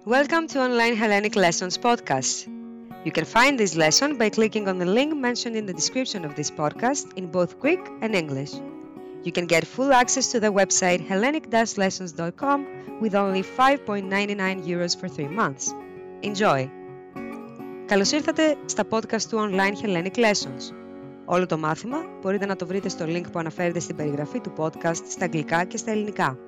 Welcome to Online Hellenic Lessons podcast. You can find this lesson by clicking on the link mentioned in the description of this podcast in both Greek and English. You can get full access to the website hellenic-lessons.com with only 5.99 euros for 3 months. Enjoy! Καλώς ήρθατε στα podcast του Online Hellenic Lessons. Όλο το μάθημα μπορείτε να το βρείτε στο link που αναφέρεται στην περιγραφή του podcast στα αγγλικά και στα ελληνικά.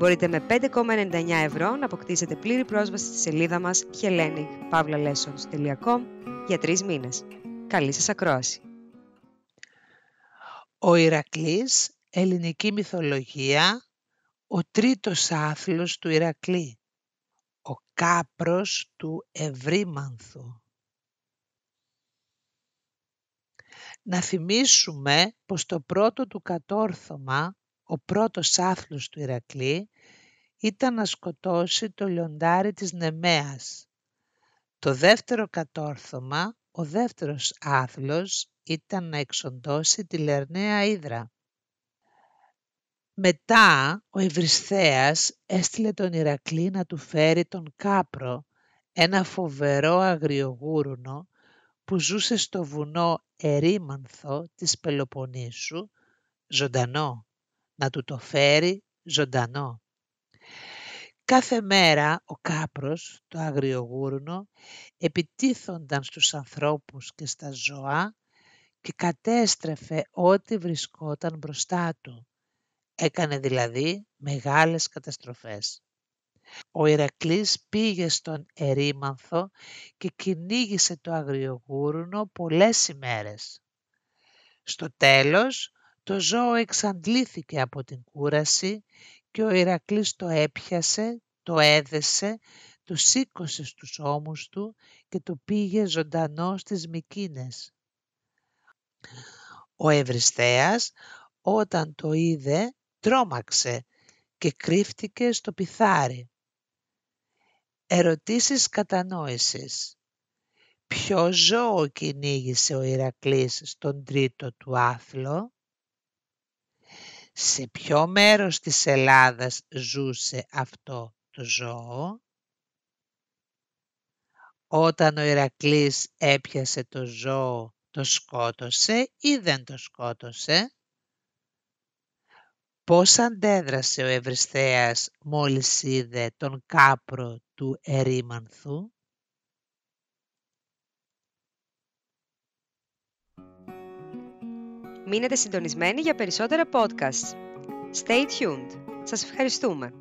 Μπορείτε με 5,99 ευρώ να αποκτήσετε πλήρη πρόσβαση στη σελίδα μας hellenic-lessons.com για τρεις μήνες. Καλή σας ακρόαση! Ο Ηρακλής, ελληνική μυθολογία, ο τρίτος άθλος του Ηρακλή, ο κάπρος του Ευρύμανθου. Να θυμίσουμε πως το πρώτο του κατόρθωμα ο πρώτος άθλος του Ηρακλή ήταν να σκοτώσει το λιοντάρι της Νεμέας. Το δεύτερο κατόρθωμα, ο δεύτερος άθλος, ήταν να εξοντώσει τη Λερναία Ήδρα. Μετά ο Ευρυσθέας έστειλε τον Ηρακλή να του φέρει τον Κάπρο, ένα φοβερό αγριογούρουνο που ζούσε στο βουνό Ερήμανθο της Πελοποννήσου, ζωντανό να του το φέρει ζωντανό. Κάθε μέρα ο κάπρος, το αγριογούρνο, επιτίθονταν στους ανθρώπους και στα ζώα και κατέστρεφε ό,τι βρισκόταν μπροστά του. Έκανε δηλαδή μεγάλες καταστροφές. Ο Ηρακλής πήγε στον ερήμανθο και κυνήγησε το αγριογούρνο πολλές ημέρες. Στο τέλος το ζώο εξαντλήθηκε από την κούραση και ο Ηρακλής το έπιασε, το έδεσε, το σήκωσε στους ώμους του και το πήγε ζωντανό στις Μικίνες. Ο Ευρυσθέας όταν το είδε τρόμαξε και κρύφτηκε στο πιθάρι. Ερωτήσεις κατανόησης. Ποιο ζώο κυνήγησε ο Ηρακλής στον τρίτο του άθλο; Σε ποιο μέρος της Ελλάδας ζούσε αυτό το ζώο; Όταν ο Ηρακλής έπιασε το ζώο, το σκότωσε ή δεν το σκότωσε; Πώς αντέδρασε ο Ευρυσθέας μόλις είδε τον κάπρο του ερήμανθου; Μείνετε συντονισμένοι για περισσότερα podcasts. Stay tuned. Σας ευχαριστούμε.